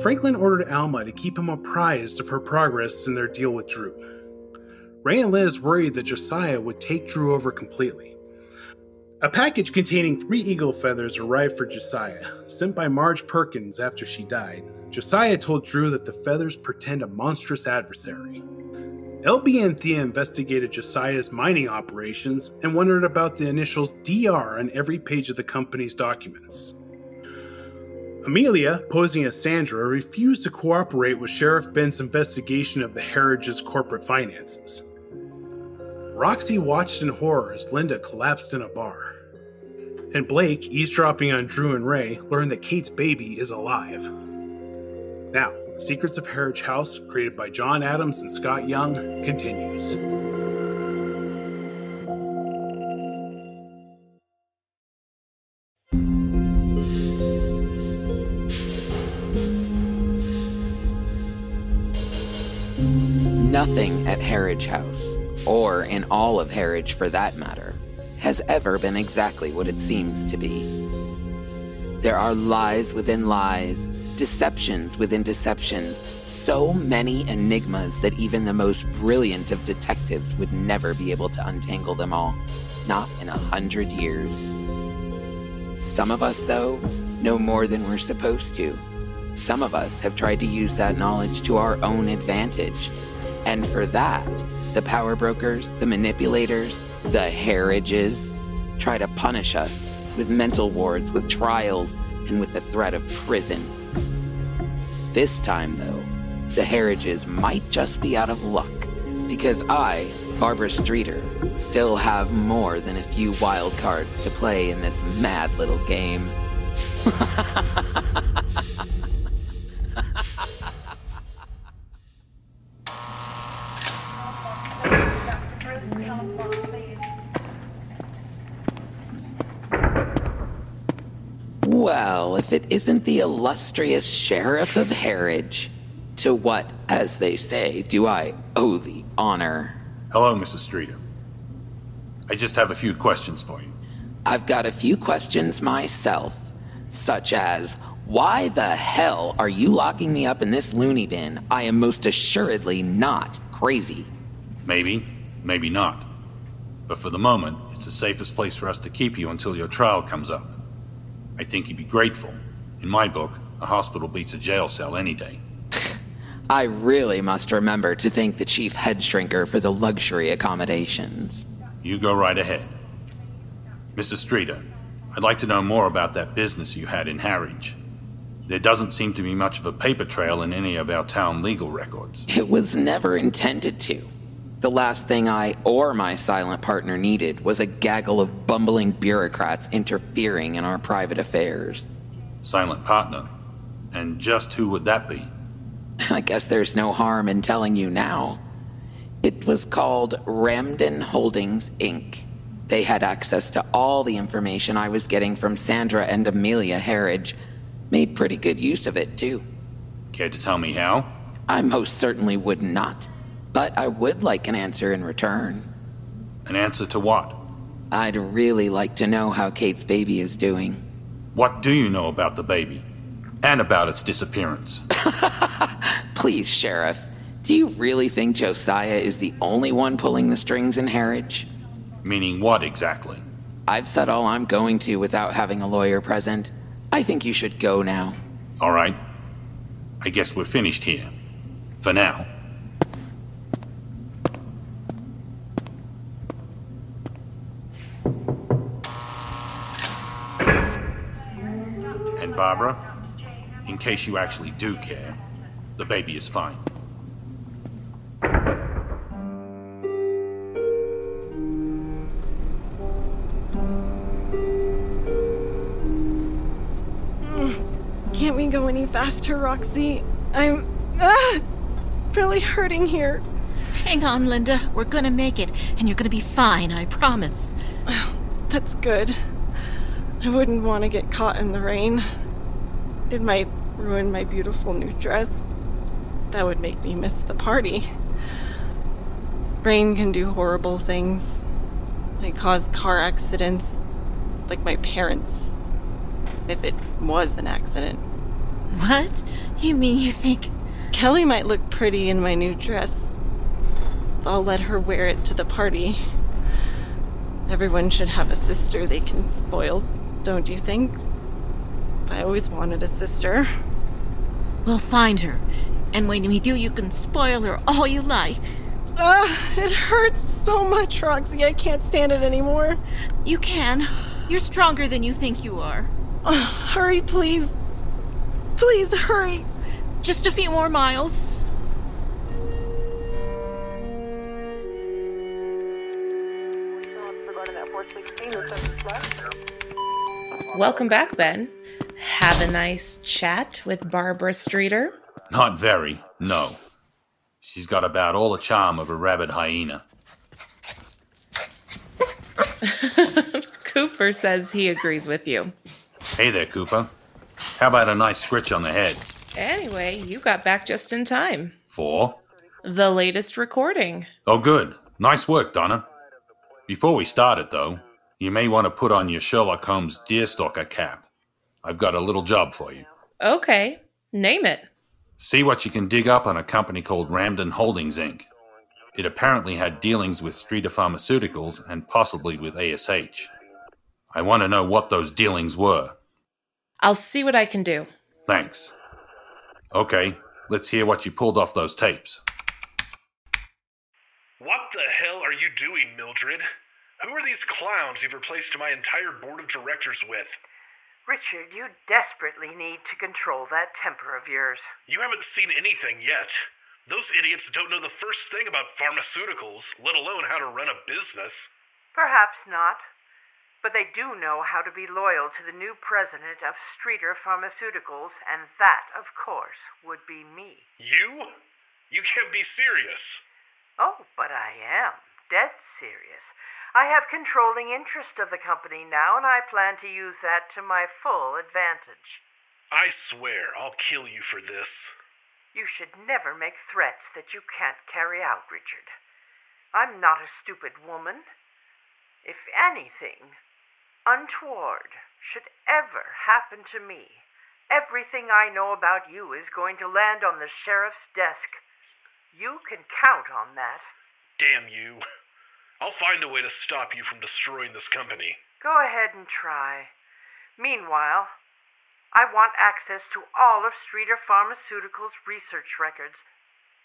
Franklin ordered Alma to keep him apprised of her progress in their deal with Drew. Ray and Liz worried that Josiah would take Drew over completely. A package containing three eagle feathers arrived for Josiah, sent by Marge Perkins after she died. Josiah told Drew that the feathers portend a monstrous adversary. LB and Thia investigated Josiah's mining operations and wondered about the initials DR on every page of the company's documents. Amelia, posing as Sandra, refused to cooperate with Sheriff Ben's investigation of the Harridge's corporate finances. Roxie watched in horror as Linda collapsed in a bar. And Blake, eavesdropping on Drew and Ray, learned that Kate's baby is alive. Now, Secrets of Harridge House, created by John Adams and Scott Young, continues. Nothing at Harridge House, or in all of Harridge for that matter, has ever been exactly what it seems to be. There are lies within lies, deceptions within deceptions, so many enigmas that even the most brilliant of detectives would never be able to untangle them all. Not in a hundred years. Some of us, though, know more than we're supposed to. Some of us have tried to use that knowledge to our own advantage. And for that, the power brokers, the manipulators, the Harridges try to punish us with mental wards, with trials, and with the threat of prison. This time, though, the Harridges might just be out of luck, because I, Barbara Streetor, still have more than a few wild cards to play in this mad little game. Well, if it isn't the illustrious Sheriff of Harridge, to what, as they say, do I owe the honor? Hello, Mrs. Streetor. I just have a few questions for you. I've got a few questions myself, such as why the hell are you locking me up in this loony bin? I am most assuredly not crazy. Maybe, maybe not. But for the moment, it's the safest place for us to keep you until your trial comes up. I think you'd be grateful. In my book, a hospital beats a jail cell any day. I really must remember to thank the chief head shrinker for the luxury accommodations. You go right ahead. Mrs. Streetor, I'd like to know more about that business you had in Harridge. There doesn't seem to be much of a paper trail in any of our town legal records. It was never intended to. The last thing I or my silent partner needed was a gaggle of bumbling bureaucrats interfering in our private affairs. Silent partner? And just who would that be? I guess there's no harm in telling you now. It was called Ramden Holdings, Inc. They had access to all the information I was getting from Sandra and Amelia Harridge. Made pretty good use of it, too. Care to tell me how? I most certainly would not. But I would like an answer in return. An answer to what? I'd really like to know how Kate's baby is doing. What do you know about the baby? And about its disappearance? Please, Sheriff. Do you really think Josiah is the only one pulling the strings in Harridge? Meaning what exactly? I've said all I'm going to without having a lawyer present. I think you should go now. All right. I guess we're finished here. For now. Barbara, in case you actually do care, the baby is fine. Can't we go any faster, Roxie? I'm ah, really hurting here. Hang on, Linda. We're gonna make it, and you're gonna be fine, I promise. That's good. I wouldn't want to get caught in the rain. It might ruin my beautiful new dress. That would make me miss the party. Rain can do horrible things. It caused car accidents, like my parents. If it was an accident. What? You mean you think. Kelly might look pretty in my new dress. I'll let her wear it to the party. Everyone should have a sister they can spoil, don't you think? I always wanted a sister. We'll find her. And when we do, you can spoil her all you like. Ah, it hurts so much, Roxie. I can't stand it anymore. You can. You're stronger than you think you are. Uh, hurry, please. Please hurry. Just a few more miles. Welcome back, Ben. Have a nice chat with Barbara Streetor. Not very, no. She's got about all the charm of a rabid hyena. Cooper says he agrees with you. Hey there, Cooper. How about a nice scritch on the head? Anyway, you got back just in time. For? The latest recording. Oh, good. Nice work, Donna. Before we start it, though, you may want to put on your Sherlock Holmes deerstalker cap. I've got a little job for you. Okay, name it. See what you can dig up on a company called Ramden Holdings, Inc. It apparently had dealings with Streetor Pharmaceuticals and possibly with ASH. I want to know what those dealings were. I'll see what I can do. Thanks. Okay, let's hear what you pulled off those tapes. What the hell are you doing, Mildred? Who are these clowns you've replaced my entire board of directors with? Richard, you desperately need to control that temper of yours. You haven't seen anything yet. Those idiots don't know the first thing about pharmaceuticals, let alone how to run a business. Perhaps not. But they do know how to be loyal to the new president of Streetor Pharmaceuticals, and that, of course, would be me. You? You can't be serious. Oh, but I am. Dead serious. I have controlling interest of the company now, and I plan to use that to my full advantage. I swear I'll kill you for this. You should never make threats that you can't carry out, Richard. I'm not a stupid woman. If anything untoward should ever happen to me, everything I know about you is going to land on the sheriff's desk. You can count on that. Damn you. I'll find a way to stop you from destroying this company. Go ahead and try. Meanwhile, I want access to all of Streetor Pharmaceuticals' research records.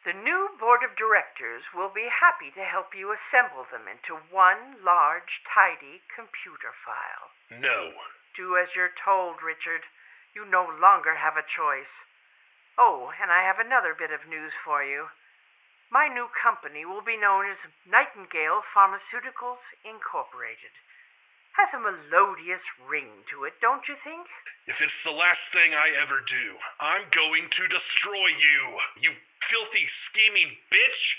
The new board of directors will be happy to help you assemble them into one large, tidy computer file. No. Do as you're told, Richard. You no longer have a choice. Oh, and I have another bit of news for you. My new company will be known as Nightingale Pharmaceuticals Incorporated. Has a melodious ring to it, don't you think? If it's the last thing I ever do, I'm going to destroy you, you filthy, scheming bitch!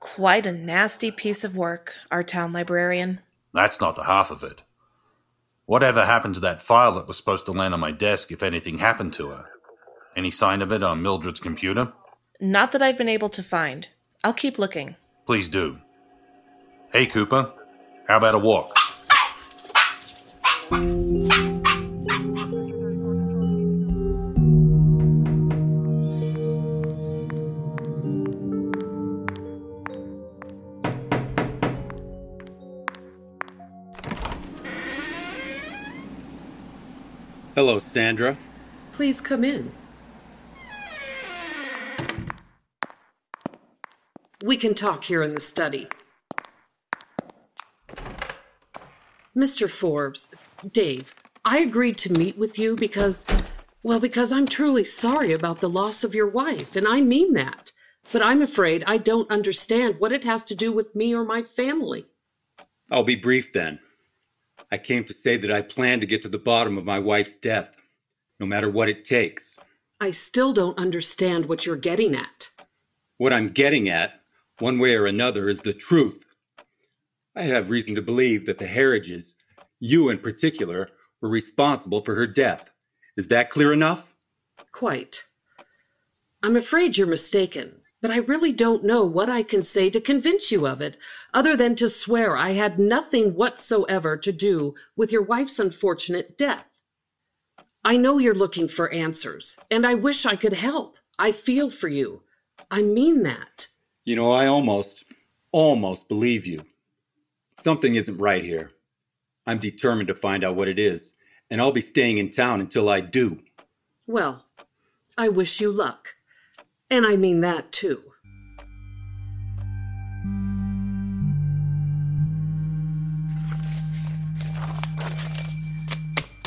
Quite a nasty piece of work, our town librarian. That's not the half of it. Whatever happened to that file that was supposed to land on my desk if anything happened to her? Any sign of it on Mildred's computer? Not that I've been able to find. I'll keep looking. Please do. Hey, Cooper. How about a walk? Hello, Sandra. Please come in. We can talk here in the study. Mr. Forbes, Dave, I agreed to meet with you because, well, because I'm truly sorry about the loss of your wife, and I mean that. But I'm afraid I don't understand what it has to do with me or my family. I'll be brief then. I came to say that I plan to get to the bottom of my wife's death, no matter what it takes. I still don't understand what you're getting at. What I'm getting at, one way or another, is the truth. I have reason to believe that the Harridges, you in particular, were responsible for her death. Is that clear enough? Quite. I'm afraid you're mistaken, but I really don't know what I can say to convince you of it, other than to swear I had nothing whatsoever to do with your wife's unfortunate death. I know you're looking for answers, and I wish I could help. I feel for you. I mean that. You know, I almost, almost believe you. Something isn't right here. I'm determined to find out what it is, and I'll be staying in town until I do. Well, I wish you luck. And I mean that too.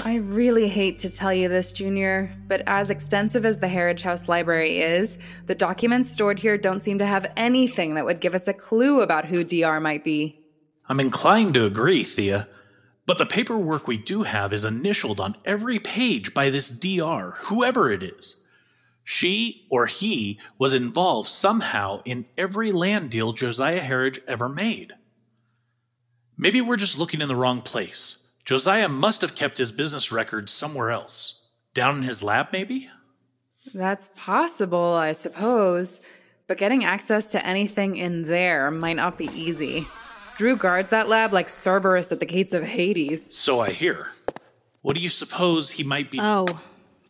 I really hate to tell you this, Junior, but as extensive as the Harridge House library is, the documents stored here don't seem to have anything that would give us a clue about who DR might be. I'm inclined to agree, Thia, but the paperwork we do have is initialed on every page by this DR, whoever it is. She or he was involved somehow in every land deal Josiah Harridge ever made. Maybe we're just looking in the wrong place. Josiah must have kept his business records somewhere else. Down in his lab, maybe? That's possible, I suppose, but getting access to anything in there might not be easy. Drew guards that lab like Cerberus at the gates of Hades. So I hear. What do you suppose he might be? Oh,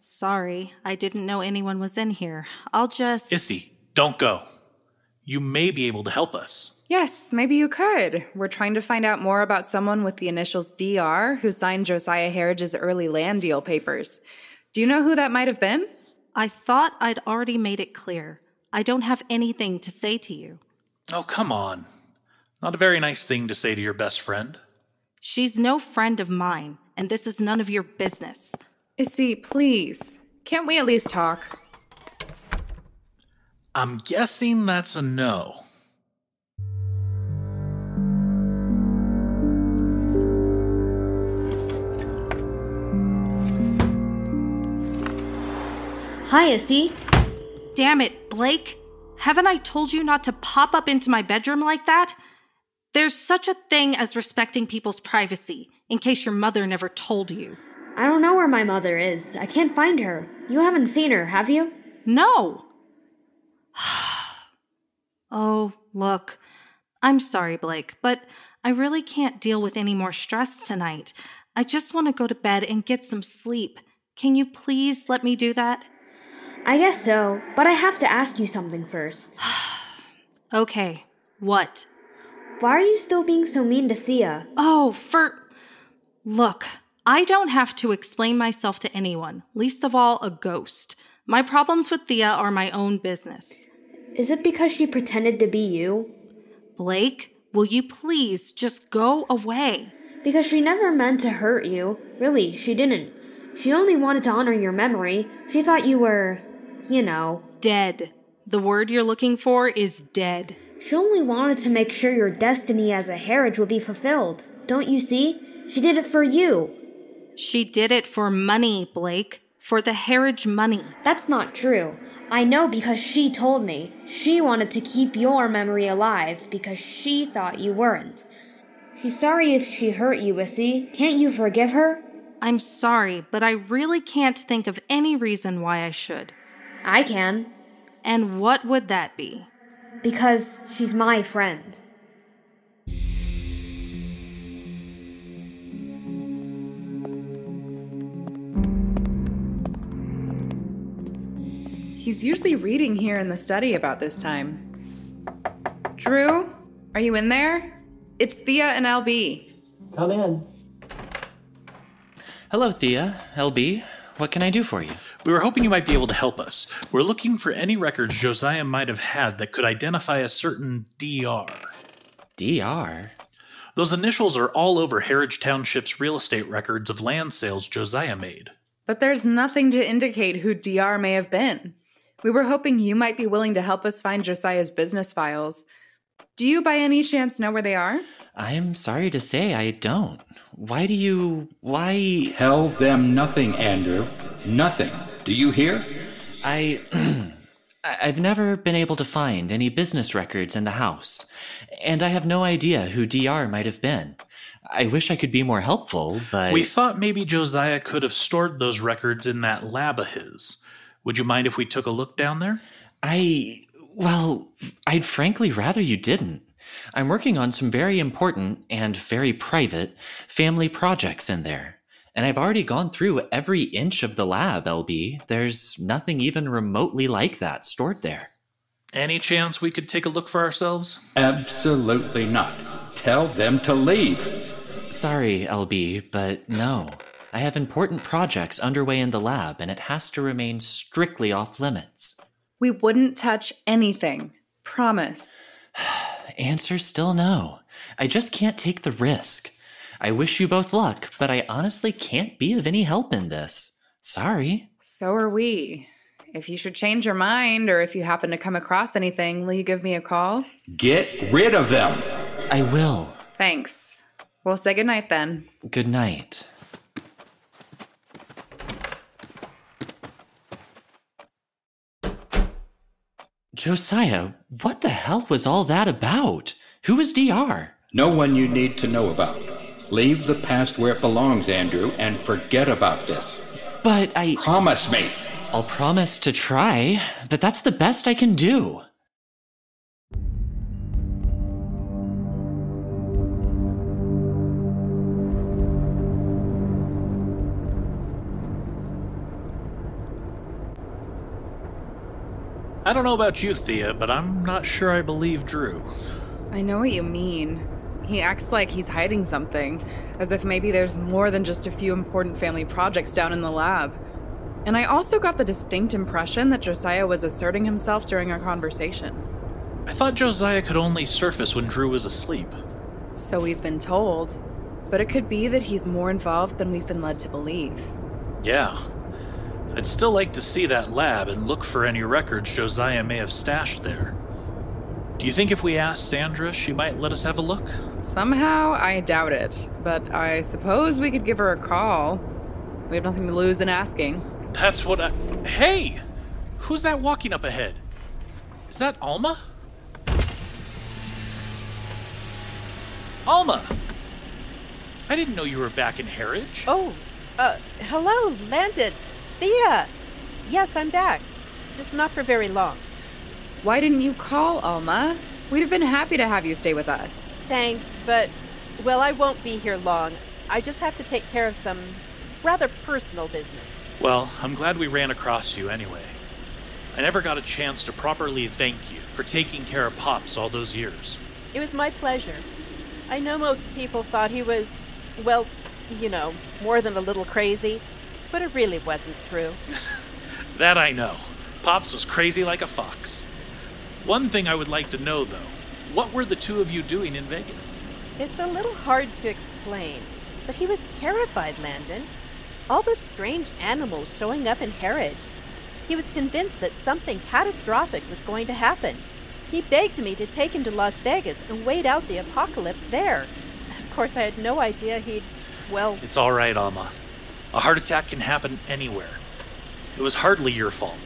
sorry. I didn't know anyone was in here. I'll just. Issy, don't go. You may be able to help us. Yes, maybe you could. We're trying to find out more about someone with the initials DR who signed Josiah Harridge's early land deal papers. Do you know who that might have been? I thought I'd already made it clear. I don't have anything to say to you. Oh, come on. Not a very nice thing to say to your best friend. She's no friend of mine, and this is none of your business. Eh, Issy, please. Can't we at least talk? I'm guessing that's a no. Hi, Issy. Damn it, Blake. Haven't I told you not to pop up into my bedroom like that? There's such a thing as respecting people's privacy, in case your mother never told you. I don't know where my mother is. I can't find her. You haven't seen her, have you? No. oh, look. I'm sorry, Blake, but I really can't deal with any more stress tonight. I just want to go to bed and get some sleep. Can you please let me do that? I guess so, but I have to ask you something first. okay, what? Why are you still being so mean to Thia? Oh, for. Look, I don't have to explain myself to anyone, least of all a ghost. My problems with Thia are my own business. Is it because she pretended to be you? Blake, will you please just go away? Because she never meant to hurt you. Really, she didn't. She only wanted to honor your memory. She thought you were you know. Dead. The word you're looking for is dead. She only wanted to make sure your destiny as a Harridge would be fulfilled. Don't you see? She did it for you. She did it for money, Blake. For the Harridge money. That's not true. I know because she told me. She wanted to keep your memory alive because she thought you weren't. She's sorry if she hurt you, Issy. Can't you forgive her? I'm sorry, but I really can't think of any reason why I should. I can. And what would that be? Because she's my friend. He's usually reading here in the study about this time. Drew, are you in there? It's Thia and LB. Come in. Hello, Thia. LB. What can I do for you? We were hoping you might be able to help us. We're looking for any records Josiah might have had that could identify a certain DR. DR? Those initials are all over Harridge Township's real estate records of land sales Josiah made. But there's nothing to indicate who DR may have been. We were hoping you might be willing to help us find Josiah's business files. Do you by any chance know where they are? I'm sorry to say I don't. Why do you. Why. Tell them nothing, Andrew. Nothing. Do you hear? I. I've never been able to find any business records in the house, and I have no idea who DR might have been. I wish I could be more helpful, but. We thought maybe Josiah could have stored those records in that lab of his. Would you mind if we took a look down there? I. Well, I'd frankly rather you didn't. I'm working on some very important and very private family projects in there And I've already gone through every inch of the lab, LB. There's nothing even remotely like that stored there. Any chance we could take a look for ourselves? Absolutely not. Tell them to leave. Sorry, LB, but no. I have important projects underway in the lab, and it has to remain strictly off limits. We wouldn't touch anything. Promise. Answer still no. I just can't take the risk. I wish you both luck, but I honestly can't be of any help in this. Sorry. So are we. If you should change your mind or if you happen to come across anything, will you give me a call? Get rid of them. I will. Thanks. We'll say goodnight then. Good night. Josiah, what the hell was all that about? Who was DR? No one you need to know about. Leave the past where it belongs, Andrew, and forget about this. But I. Promise me. I'll promise to try, but that's the best I can do. I don't know about you, Thia, but I'm not sure I believe Drew. I know what you mean. He acts like he's hiding something, as if maybe there's more than just a few important family projects down in the lab. And I also got the distinct impression that Josiah was asserting himself during our conversation. I thought Josiah could only surface when Drew was asleep. So we've been told. But it could be that he's more involved than we've been led to believe. Yeah. I'd still like to see that lab and look for any records Josiah may have stashed there. Do you think if we asked Sandra, she might let us have a look? Somehow, I doubt it. But I suppose we could give her a call. We have nothing to lose in asking. That's what I. Hey! Who's that walking up ahead? Is that Alma? Alma! I didn't know you were back in Harridge. Oh, uh, hello, Landon. Thia! Yes, I'm back. Just not for very long. Why didn't you call, Alma? We'd have been happy to have you stay with us. Thanks, but, well, I won't be here long. I just have to take care of some rather personal business. Well, I'm glad we ran across you anyway. I never got a chance to properly thank you for taking care of Pops all those years. It was my pleasure. I know most people thought he was, well, you know, more than a little crazy, but it really wasn't true. That I know. Pops was crazy like a fox. One thing I would like to know, though what were the two of you doing in Vegas? It's a little hard to explain, but he was terrified, Landon. All those strange animals showing up in Harridge. He was convinced that something catastrophic was going to happen. He begged me to take him to Las Vegas and wait out the apocalypse there. Of course, I had no idea he'd, well, It's all right, Alma. A heart attack can happen anywhere. It was hardly your fault.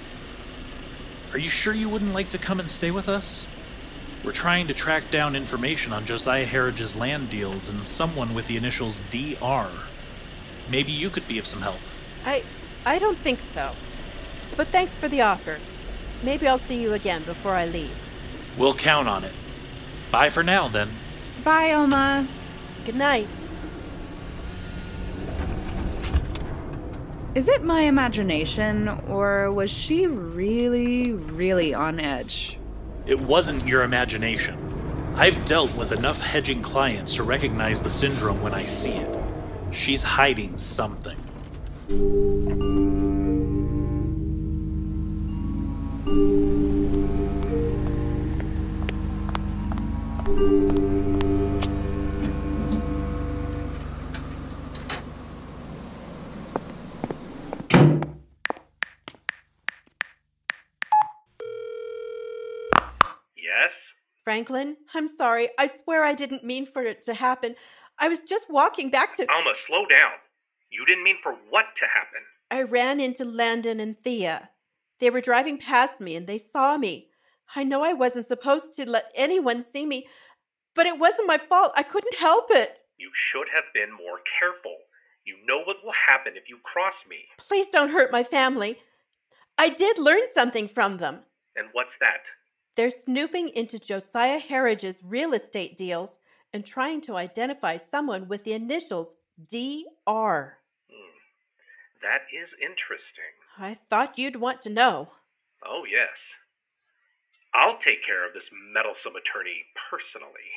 Are you sure you wouldn't like to come and stay with us? We're trying to track down information on Josiah Harridge's land deals and someone with the initials DR. Maybe you could be of some help. I I don't think so. But thanks for the offer. Maybe I'll see you again before I leave. We'll count on it. Bye for now, then. Bye, Alma. Good night. Is it my imagination, or was she really, really on edge? It wasn't your imagination. I've dealt with enough hedging clients to recognize the syndrome when I see it. She's hiding something. Franklin, I'm sorry. I swear I didn't mean for it to happen. I was just walking back to. Alma, slow down. You didn't mean for what to happen. I ran into Landon and Thia. They were driving past me and they saw me. I know I wasn't supposed to let anyone see me, but it wasn't my fault. I couldn't help it. You should have been more careful. You know what will happen if you cross me. Please don't hurt my family. I did learn something from them. And what's that? They're snooping into Josiah Harridge's real estate deals and trying to identify someone with the initials DR. Hmm. That is interesting. I thought you'd want to know. Oh, yes. I'll take care of this meddlesome attorney personally.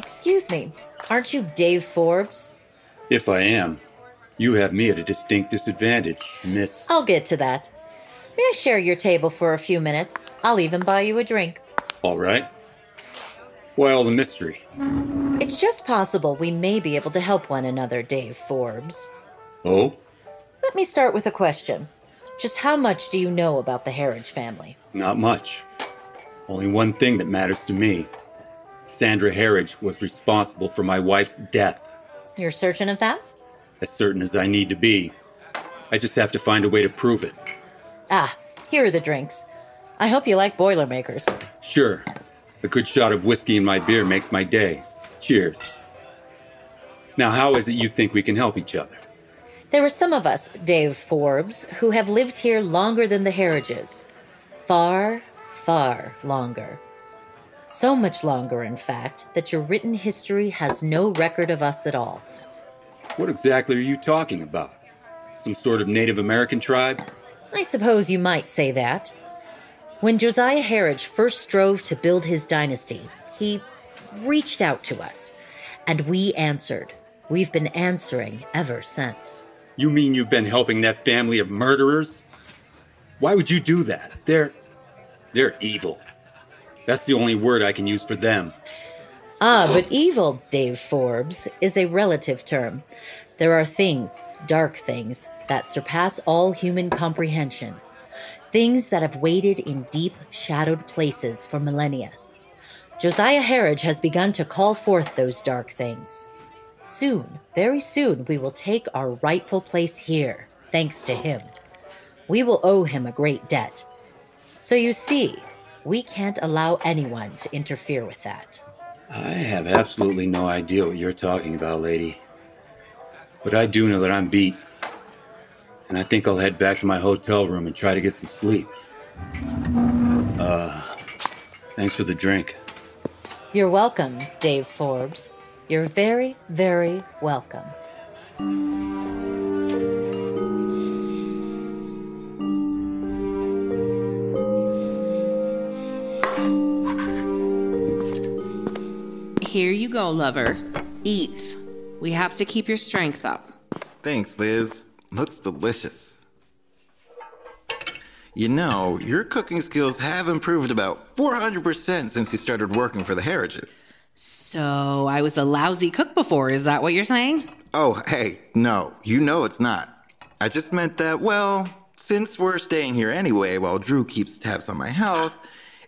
Excuse me, aren't you Dave Forbes? If I am, you have me at a distinct disadvantage, Miss. I'll get to that. May I share your table for a few minutes? I'll even buy you a drink. All right. Why all the mystery? It's just possible we may be able to help one another, Dave Forbes. Oh? Let me start with a question. Just how much do you know about the Harridge family? Not much. Only one thing that matters to me. Sandra Harridge was responsible for my wife's death. You're certain of that? As certain as I need to be. I just have to find a way to prove it. Ah, here are the drinks. I hope you like Boilermakers. Sure. A good shot of whiskey in my beer makes my day. Cheers. Now, how is it you think we can help each other? There are some of us, Dave Forbes, who have lived here longer than the Harridges. Far, far longer. So much longer, in fact, that your written history has no record of us at all. What exactly are you talking about? Some sort of Native American tribe? I suppose you might say that. When Josiah Harridge first strove to build his dynasty, he reached out to us, and we answered. We've been answering ever since. You mean you've been helping that family of murderers? Why would you do that? They're. they're evil. That's the only word I can use for them. Ah, but evil, Dave Forbes, is a relative term. There are things, dark things, that surpass all human comprehension. Things that have waited in deep, shadowed places for millennia. Josiah Harridge has begun to call forth those dark things. Soon, very soon, we will take our rightful place here, thanks to him. We will owe him a great debt. So you see, we can't allow anyone to interfere with that. I have absolutely no idea what you're talking about, lady. But I do know that I'm beat. And I think I'll head back to my hotel room and try to get some sleep. Uh, thanks for the drink. You're welcome, Dave Forbes. You're very, very welcome. Here you go, lover. Eat. We have to keep your strength up. Thanks, Liz. Looks delicious. You know, your cooking skills have improved about 400% since you started working for the Harridges. So, I was a lousy cook before, is that what you're saying? Oh, hey, no, you know it's not. I just meant that, well, since we're staying here anyway while Drew keeps tabs on my health,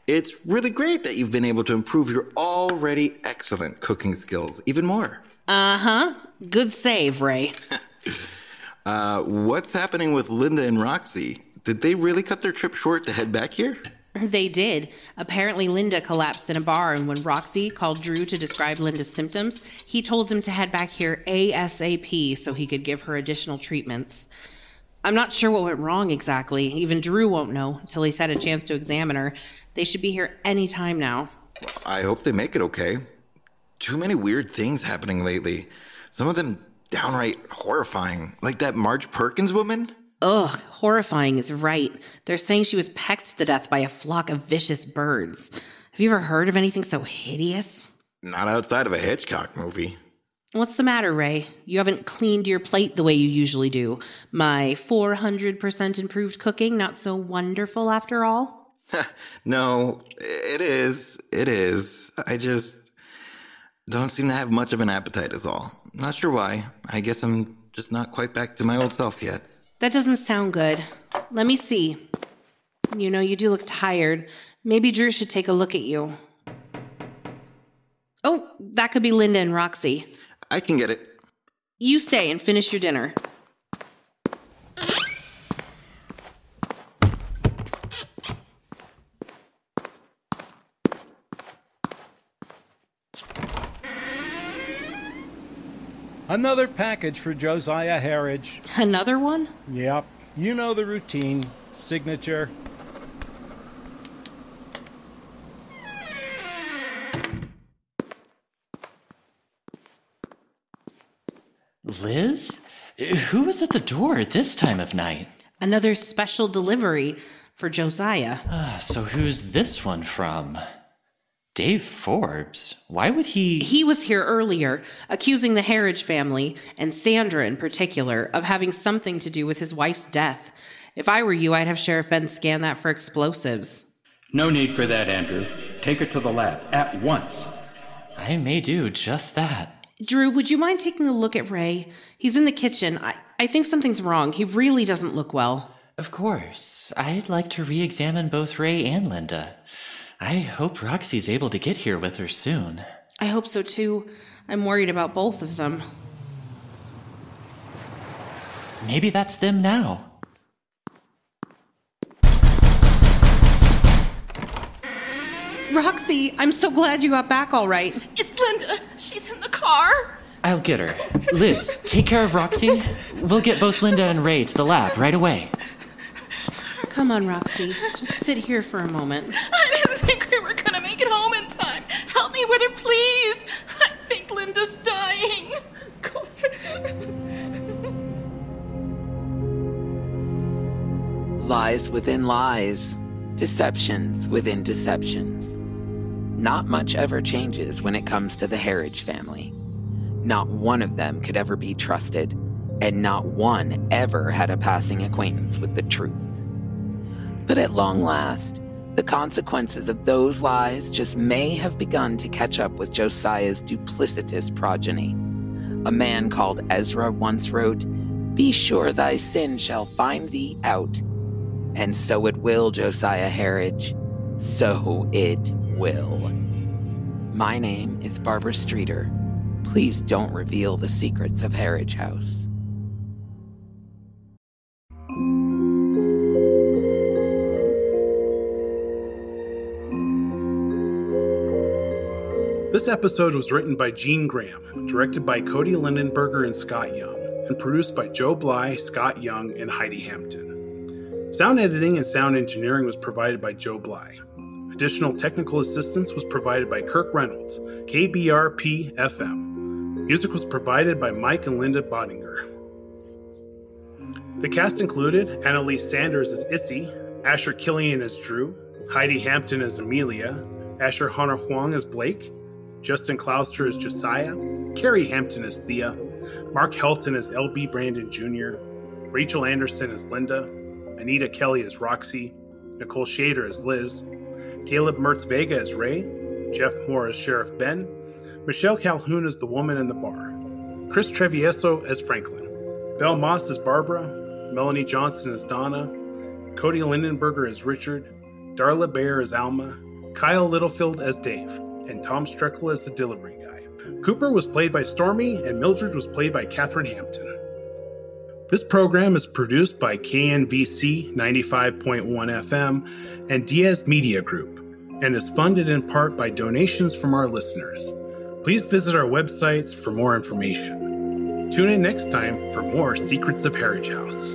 it's really great that you've been able to improve your already excellent cooking skills even more. Uh huh. Good save, Ray. Uh, what's happening with Linda and Roxie? Did they really cut their trip short to head back here? They did. Apparently, Linda collapsed in a bar, and when Roxie called Drew to describe Linda's symptoms, he told him to head back here ASAP so he could give her additional treatments. I'm not sure what went wrong exactly. Even Drew won't know until he's had a chance to examine her. They should be here any time now. I hope they make it okay. Too many weird things happening lately. Some of them downright horrifying, like that Marge Perkins woman. Ugh, horrifying is right. They're saying she was pecked to death by a flock of vicious birds. Have you ever heard of anything so hideous? Not outside of a Hitchcock movie. What's the matter, Ray? You haven't cleaned your plate the way you usually do. My 400% improved cooking not so wonderful after all? no, it is. It is. I just don't seem to have much of an appetite, is all. Not sure why. I guess I'm just not quite back to my old self yet. That doesn't sound good. Let me see. You know, you do look tired. Maybe Drew should take a look at you. Oh, that could be Linda and Roxie. I can get it. You stay and finish your dinner. Another package for Josiah Harridge. Another one? Yep. You know the routine. Signature. Liz? Who was at the door at this time of night? Another special delivery for Josiah. Uh, so who's this one from? Dave Forbes? Why would he? He was here earlier, accusing the Harridge family, and Sandra in particular, of having something to do with his wife's death. If I were you, I'd have Sheriff Ben scan that for explosives. No need for that, Andrew. Take her to the lab at once. I may do just that. Drew, would you mind taking a look at Ray? He's in the kitchen. I, I think something's wrong. He really doesn't look well. Of course. I'd like to re examine both Ray and Linda. I hope Roxie's able to get here with her soon. I hope so too. I'm worried about both of them. Maybe that's them now. Roxie, I'm so glad you got back all right. It's Linda. She's in the car. I'll get her. Liz, take care of Roxie. We'll get both Linda and Ray to the lab right away. Come on, Roxie. Just sit here for a moment. I didn't think we were gonna make it home in time. Help me with her, please. I think Linda's dying. Lies within lies, deceptions within deceptions. Not much ever changes when it comes to the Harridge family. Not one of them could ever be trusted, and not one ever had a passing acquaintance with the truth. But at long last, the consequences of those lies just may have begun to catch up with Josiah's duplicitous progeny. A man called Ezra once wrote, Be sure thy sin shall find thee out. And so it will, Josiah Harridge. So it will. My name is Barbara Streetor. Please don't reveal the secrets of Harridge House. This episode was written by Jean Graham, directed by Cody Lindenberger and Scott Young, and produced by Joe Bly, Scott Young, and Heidi Hampton. Sound editing and sound engineering was provided by Joe Bly. Additional technical assistance was provided by Kirk Reynolds, KBRP FM. Music was provided by Mike and Linda Badinger. The cast included Annalize Sanders as Issy, Asher Killian as Drew, Heidi Hampton as Amelia, Asher Honor Hwang as Blake, Justin Clouser as Josiah, Cary Hampton as Thia, Mark Helton as LB Brandon Jr., Rachel Anderson as Linda, Anita Kelley as Roxie, Nicole Schader as Liz, Caleb Mertz Vega as Ray, Geoff Moore as Sheriff Ben, Michelle Calhoun as the woman in the bar, Chris Trevieso as Franklin, Belle Moss as Barbara, Melanie Johnson as Donna, Cody Lindenberger as Richard, Darla Baer as Alma, Kyle Littlefield as Dave, and Tom Streckle as the delivery guy. Cooper was played by Stormy, and Mildred was played by Katherine Hampton. This program is produced by KNVC 95.1 FM and Diaz Media Group and is funded in part by donations from our listeners. Please visit our websites for more information. Tune in next time for more Secrets of Harridge House.